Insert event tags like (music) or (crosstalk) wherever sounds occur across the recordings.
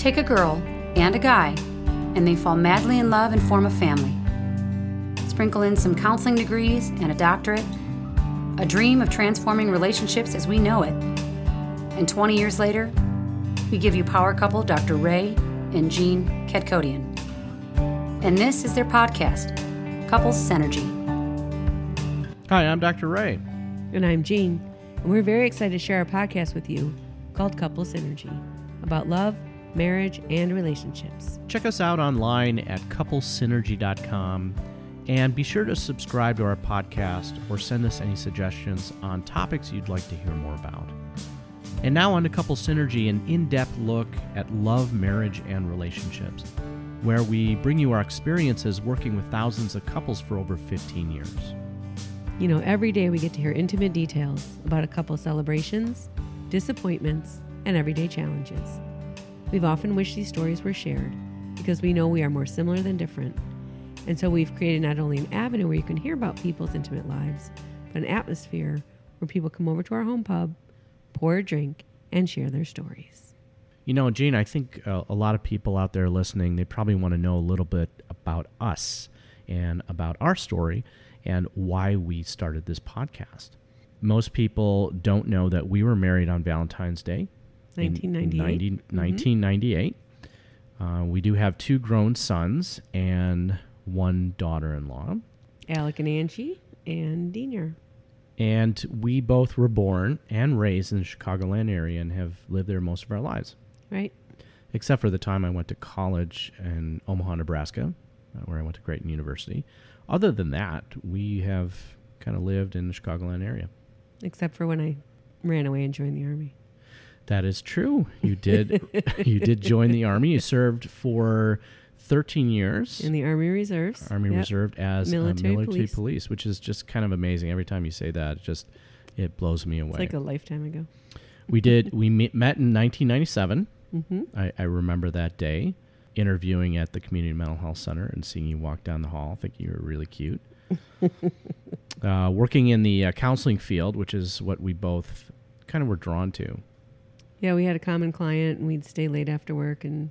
Take a girl and a guy, and they fall madly in love and form a family. Sprinkle in some counseling degrees and a doctorate, a dream of transforming relationships as we know it. And 20 years later, we give you power couple Dr. Ray and Jean Kadkodian. And this is their podcast, Couples Synergy. Hi, I'm Dr. Ray. And I'm Jean, and we're very excited to share our podcast with you called Couple Synergy about love, marriage, and relationships. Check us out online at couplesynergy.com and be sure to subscribe to our podcast or send us any suggestions on topics you'd like to hear more about. And now on to Couple Synergy, an in depth look at love, marriage, and relationships, where we bring you our experiences working with thousands of couples for over 15 years. You know, every day we get to hear intimate details about a couple's celebrations, disappointments, and everyday challenges. We've often wished these stories were shared because we know we are more similar than different. And so we've created not only an avenue where you can hear about people's intimate lives, but an atmosphere where people come over to our home pub, pour a drink, and share their stories. You know, Jean, I think uh, a lot of people out there listening, they probably want to know a little bit about us and about our story and why we started this podcast. Most people don't know that we were married on Valentine's Day 1998. in 90, 1998. Uh, we do have two grown sons and one daughter in law. Alec and Angie and Diener. And we both were born and raised in the Chicagoland area and have lived there most of our lives, Right? except for the time I went to college in Omaha, Nebraska, uh, where I went to Creighton University. Other than that, we have kind of lived in the Chicagoland area. Except for when I ran away and joined the army. That is true. You did. (laughs) you did join the army. You served for 13 years. In the Army Reserves. Army Yep. Reserved as Military military police. police. which is just kind of amazing. Every time you say that, it just it blows me away. It's like a lifetime ago. we did. We me- met in 1997. hmm I, I remember that day interviewing at the community mental health center and seeing you walk down the hall. thinking you were really cute. (laughs) uh, working in the uh, counseling field, which is what we both kind of were drawn to. Yeah, we had a common client and we'd stay late after work and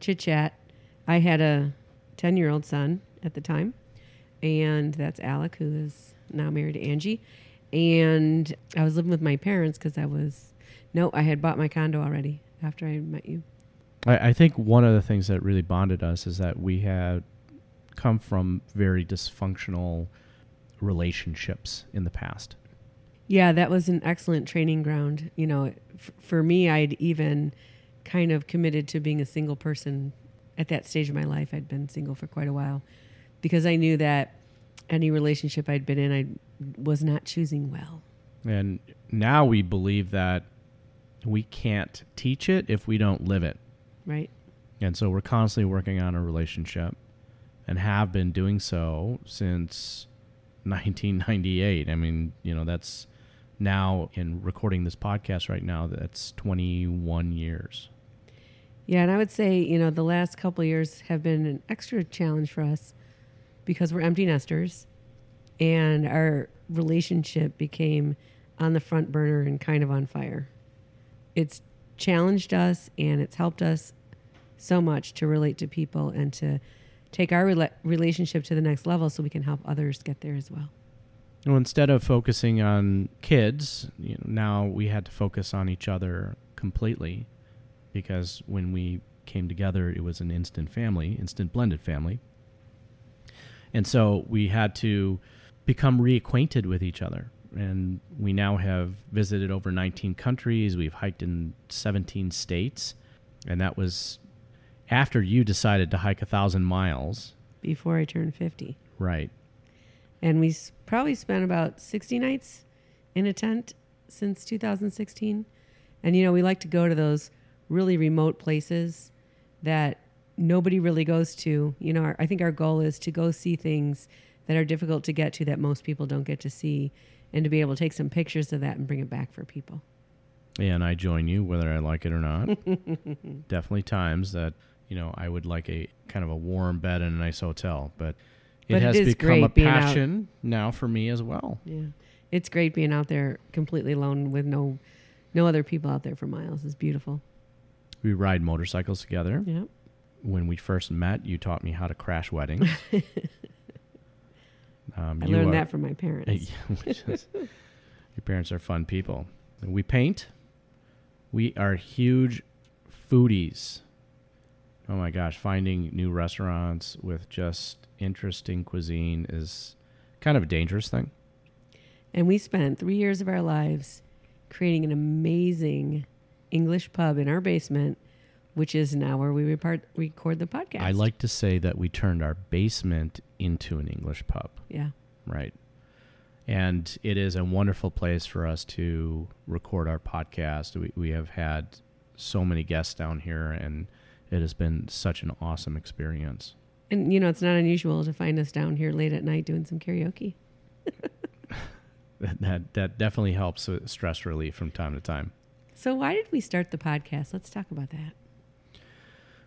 chit chat. I had a 10 year old son at the time, and that's Alec, who is now married to Angie. And I was living with my parents because I was, no, I had bought my condo already after I met you. I, I think one of the things that really bonded us is that we had come from very dysfunctional relationships in the past. Yeah, that was an excellent training ground. You know, f- for me, I'd even kind of committed to being a single person at that stage of my life. I'd been single for quite a while because I knew that any relationship I'd been in, I was not choosing well. And now we believe that we can't teach it if we don't live it. Right? And so we're constantly working on a relationship and have been doing so since (laughs) 1998. I mean, you know, that's now in recording this podcast right now, that's 21 years. Yeah, and I would say, you know, the last couple years have been an extra challenge for us because we're empty nesters and our relationship became on the front burner and kind of on fire. It's challenged us and it's helped us so much to relate to people and to take our rela- relationship to the next level so we can help others get there as well. Well, instead of focusing on kids, you know, now we had to focus on each other completely because when we came together, it was an instant family, instant blended family. And so we had to become reacquainted with each other. And we now have visited over 19 countries. We've hiked in 17 states. And that was after you decided to hike a thousand miles. Before I turned 50. Right. And we probably spent about 60 nights in a tent since 2016. And, you know, we like to go to those really remote places that nobody really goes to. You know, our, I think our goal is to go see things that are difficult to get to that most people don't get to see and to be able to take some pictures of that and bring it back for people. Yeah, and I join you whether I like it or not. (laughs) Definitely times that you know I would like a kind of a warm bed in a nice hotel, but it But it has is become a passion now for me as well. Yeah. It's great being out there completely alone with no no other people out there for miles. It's beautiful. We ride motorcycles together. Yeah. When we first met, you taught me how to crash weddings. (laughs) um, I learned are- that from my (laughs) parents. is- your parents are fun people. We paint. We are huge foodies. Oh my gosh, finding new restaurants with just interesting cuisine is kind of a dangerous thing. And we spent three years of our lives creating an amazing English pub in our basement, which is now where we repart, record the podcast. I like to say that we turned our basement into an English pub, Yeah. right? And it is a wonderful place for us to record our podcast. We, we have had so many guests down here, and it has been such an awesome experience. And, you know, it's not unusual to find us down here late at night doing some karaoke. (laughs) That, that, definitely helps with stress relief from time to time. So, why did we start the podcast? Let's talk about that.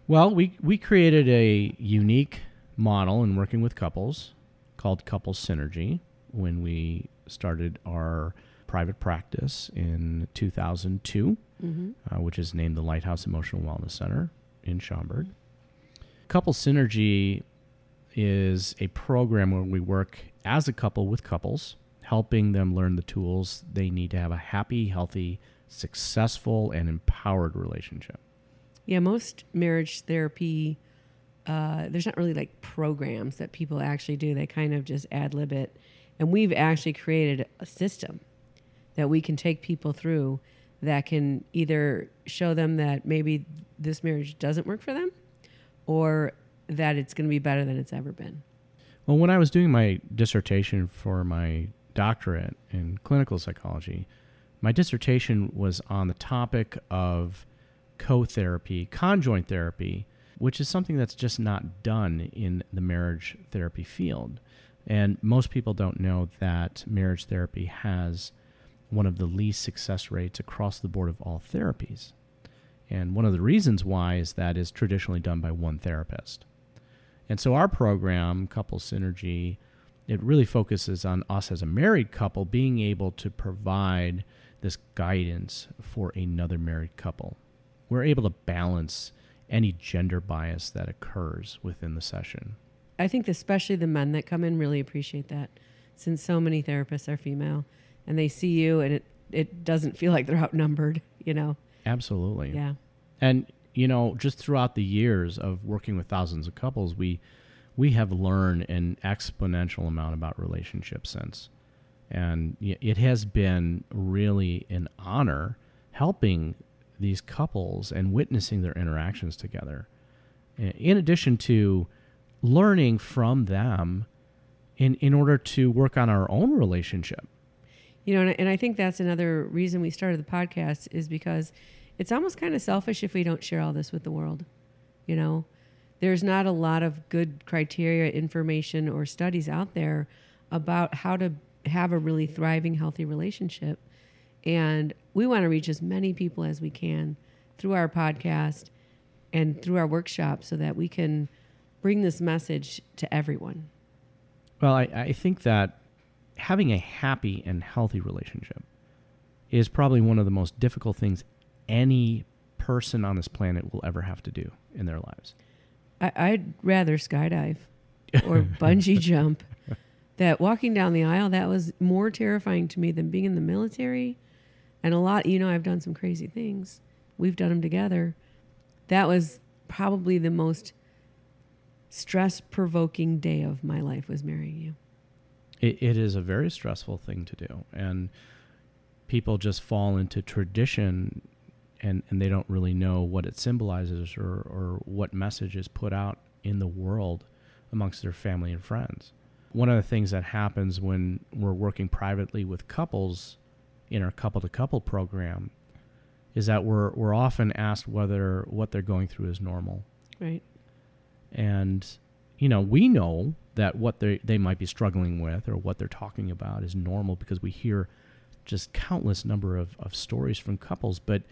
Well, we, we created a unique model in working with couples called Couple Synergy when we started our private practice in 2002, Mm-hmm. uh, which is named the Lighthouse Emotional Wellness Center in Schaumburg. Couple Synergy is a program where we work as a couple with couples, helping them learn the tools they need to have a happy, healthy, successful, and empowered relationship. Yeah, most marriage therapy, uh, there's not really like programs that people actually do. They kind of just ad lib it. And we've actually created a system that we can take people through that can either show them that maybe this marriage doesn't work for them or that it's going to be better than it's ever been. Well, when I was doing my dissertation for my doctorate in clinical psychology, my dissertation was on the topic of co-therapy, conjoint therapy, which is something that's just not done in the marriage therapy field. And most people don't know that marriage therapy has one of the least success rates across the board of all therapies. And one of the reasons why is that is traditionally done by one therapist. And so our program, Couple Synergy, it really focuses on us as a married couple being able to provide this guidance for another married couple. We're able to balance any gender bias that occurs within the session. I think especially the men that come in really appreciate that since so many therapists are female and they see you and it, it doesn't feel like they're outnumbered, you know? Absolutely. Yeah. And you know, just throughout the years of working with thousands of couples, we we have learned an exponential amount about relationships since. And it has been really an honor helping these couples and witnessing their interactions together. In addition to learning from them in, in order to work on our own relationship. You know, and I, and I think that's another reason we started the podcast is because it's almost kind of selfish if we don't share all this with the world. You know, there's not a lot of good criteria, information, or studies out there about how to have a really thriving, healthy relationship. And we want to reach as many people as we can through our podcast and through our workshop so that we can bring this message to everyone. Well, I, I think that having a happy and healthy relationship is probably one of the most difficult things any person on this planet will ever have to do in their lives. I, I'd rather skydive (laughs) or bungee jump. That walking down the aisle, that was more terrifying to me than being in the military. And a lot, you know, I've done some crazy things. We've done them together. That was probably the most stress provoking day of my life was marrying you. It, it is a very stressful thing to do. And people just fall into tradition and, and they don't really know what it symbolizes or, or what message is put out in the world amongst their family and friends. One of the things that happens when we're working privately with couples in our couple to couple program is that we're, we're often asked whether what they're going through is normal Right. and you know we know that what they they might be struggling with or what they're talking about is normal because we hear just countless number of, of stories from couples. But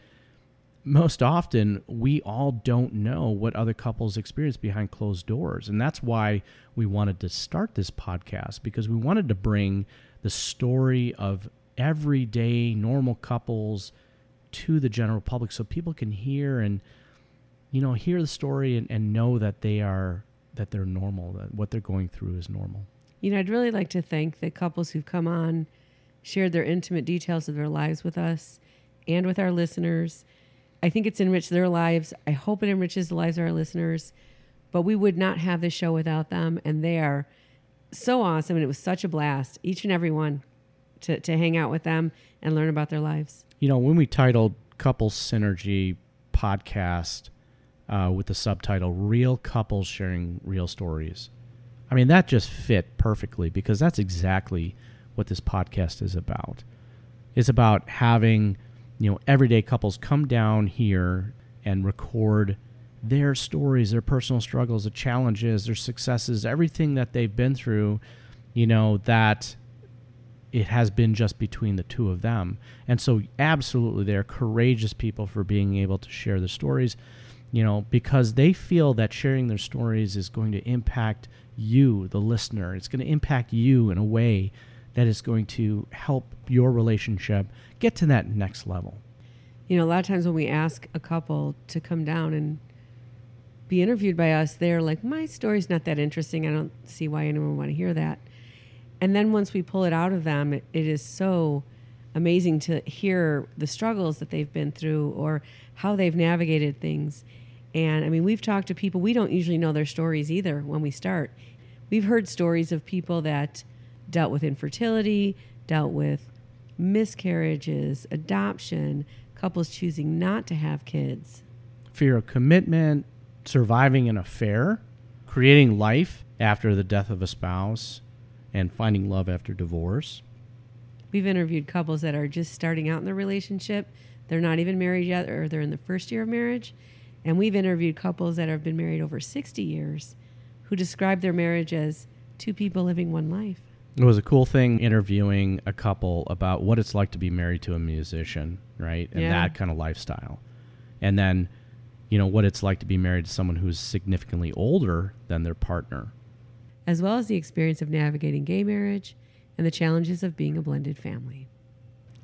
most often we all don't know what other couples experience behind closed doors. And that's why we wanted to start this podcast because we wanted to bring the story of everyday normal couples to the general public so people can hear and you know, hear the story and, and know that they are that they're normal, that what they're going through is normal. You know, I'd really like to thank the couples who've come on, shared their intimate details of their lives with us and with our listeners. I think it's enriched their lives. I hope it enriches the lives of our listeners. But we would not have this show without them. And they are so awesome. And it was such a blast, each and every one, to, to hang out with them and learn about their lives. You know, when we titled Couple Synergy Podcast uh, with the subtitle Real Couples Sharing Real Stories, I mean, that just fit perfectly because that's exactly what this podcast is about. It's about having, you know, everyday couples come down here and record their stories, their personal struggles, the challenges, their successes, everything that they've been through, you know, that it has been just between the two of them. And so, absolutely, they're courageous people for being able to share their stories, you know, because they feel that sharing their stories is going to impact you, the listener. It's going to impact you in a way that is going to help your relationship get to that next level. You know, a lot of times when we ask a couple to come down and be interviewed by us, they're like, my story's not that interesting. I don't see why anyone would want to hear that. And then once we pull it out of them, it, it is so amazing to hear the struggles that they've been through or how they've navigated things. And I mean, we've talked to people, we don't usually know their stories either when we start. We've heard stories of people that dealt with infertility, dealt with miscarriages, adoption, couples choosing not to have kids. Fear of commitment, surviving an affair, creating life after the death of a spouse, and finding love after divorce. We've interviewed couples that are just starting out in their relationship. They're not even married yet, or they're in the first year of marriage. And we've interviewed couples that have been married over 60 years who describe their marriage as two people living one life. It was a cool thing interviewing a couple about what it's like to be married to a musician, right? And Yeah. that kind of lifestyle. And then, you know, what it's like to be married to someone who's significantly older than their partner. as well as the experience of navigating gay marriage and the challenges of being a blended family,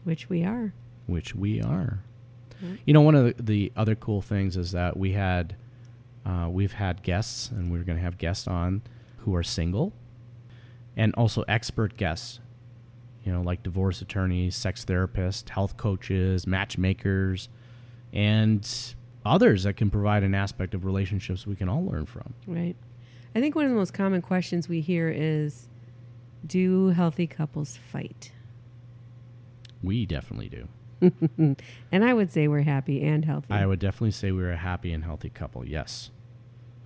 which we are. which we are. Yeah. You know, one of the, the other cool things is that we had, uh, we've had guests, and we're going to have guests on who are single, and also expert guests. You know, like divorce attorneys, sex therapists, health coaches, matchmakers, and others that can provide an aspect of relationships we can all learn from. Right. I think one of the most common questions we hear is Do healthy couples fight? We definitely do. (laughs) And I would say we're happy and healthy. I would definitely say we're a happy and healthy couple. Yes.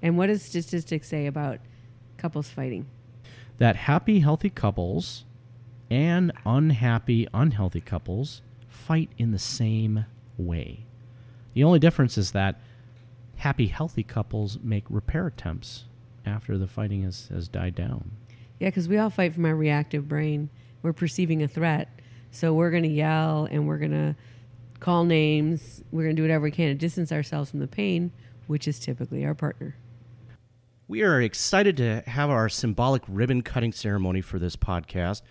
and what does statistics say about couples fighting? that happy, healthy couples and unhappy, unhealthy couples fight in the same way. The only difference is that happy, healthy couples make repair attempts after the fighting has, has died down. Yeah, because we all fight from our reactive brain. We're perceiving a threat. So we're going to yell and we're going to call names. We're going to do whatever we can to distance ourselves from the pain, which is typically our partner. We are excited to have our symbolic ribbon cutting ceremony for this podcast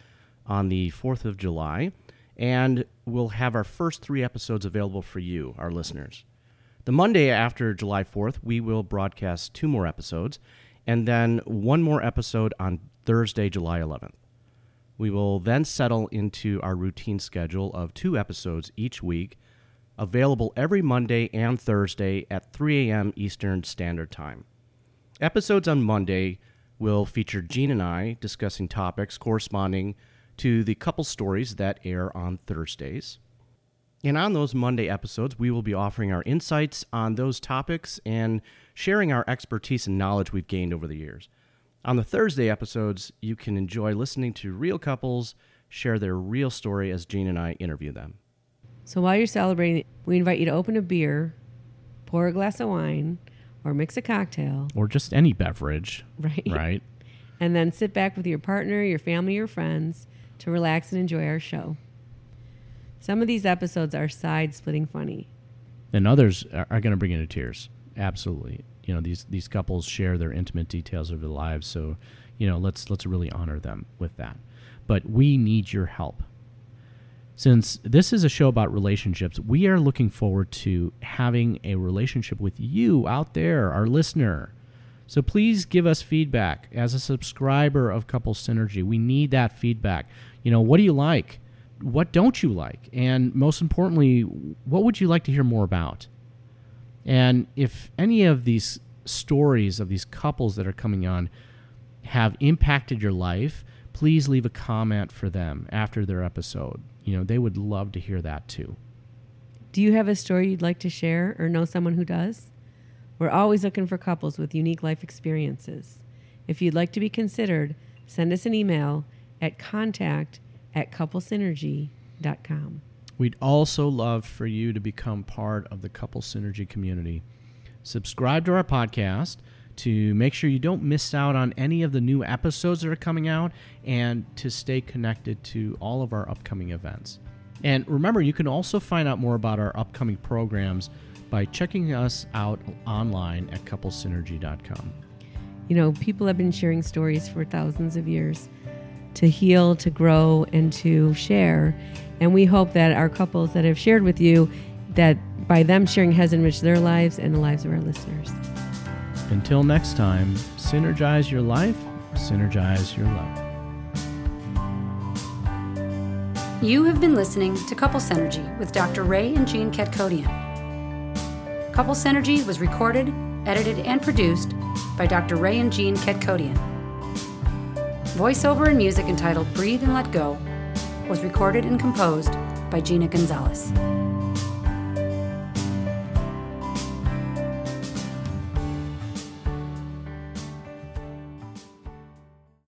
on the 4th of July, and we'll have our first three episodes available for you, our listeners. The Monday after July 4th, we will broadcast two more episodes, and then one more episode on Thursday, July 11th. We will then settle into our routine schedule of two episodes each week, available every Monday and Thursday at 3 a.m. Eastern Standard Time. Episodes on Monday will feature Jean and I discussing topics corresponding to the couple stories that air on Thursdays. And on those Monday episodes, we will be offering our insights on those topics and sharing our expertise and knowledge we've gained over the years. On the Thursday episodes, you can enjoy listening to real couples share their real story as Jean and I interview them. So while you're celebrating, we invite you to open a beer, pour a glass of wine, or mix a cocktail, Or just any beverage, right? right? And then sit back with your partner, your family, your friends to relax and enjoy our show. Some of these episodes are side splitting funny. and others are, are going to bring you to tears. Absolutely, you know these these couples share their intimate details of their lives, so you know let's let's really honor them with that. But we need your help. Since this is a show about relationships, we are looking forward to having a relationship with you out there, our listener. So please give us feedback as a subscriber of Couple Synergy. We need that feedback. You know, what do you like? What don't you like? And most importantly, what would you like to hear more about? And if any of these stories of these couples that are coming on have impacted your life, please leave a comment for them after their episode you know, they would love to hear that too. Do you have a story you'd like to share or know someone who does? We're always looking for couples with unique life experiences. If you'd like to be considered, send us an email at contact at couplesynergy.com. We'd also love for you to become part of the Couple Synergy community. Subscribe to our podcast to make sure you don't miss out on any of the new episodes that are coming out and to stay connected to all of our upcoming events. And remember, you can also find out more about our upcoming programs by checking us out online at couplesynergy.com. You know, people have been sharing stories for thousands of years to heal, to grow, and to share. And we hope that our couples that have shared with you, that by them sharing has enriched their lives and the lives of our listeners. Until next time, synergize your life, synergize your love. You have been listening to Couple Synergy with Dr. Ray and Jean Ketkodian. Couple Synergy was recorded, edited, and produced by Dr. Ray and Jean Ketkodian. Voiceover and music entitled Breathe and Let Go was recorded and composed by Gina Gonzalez.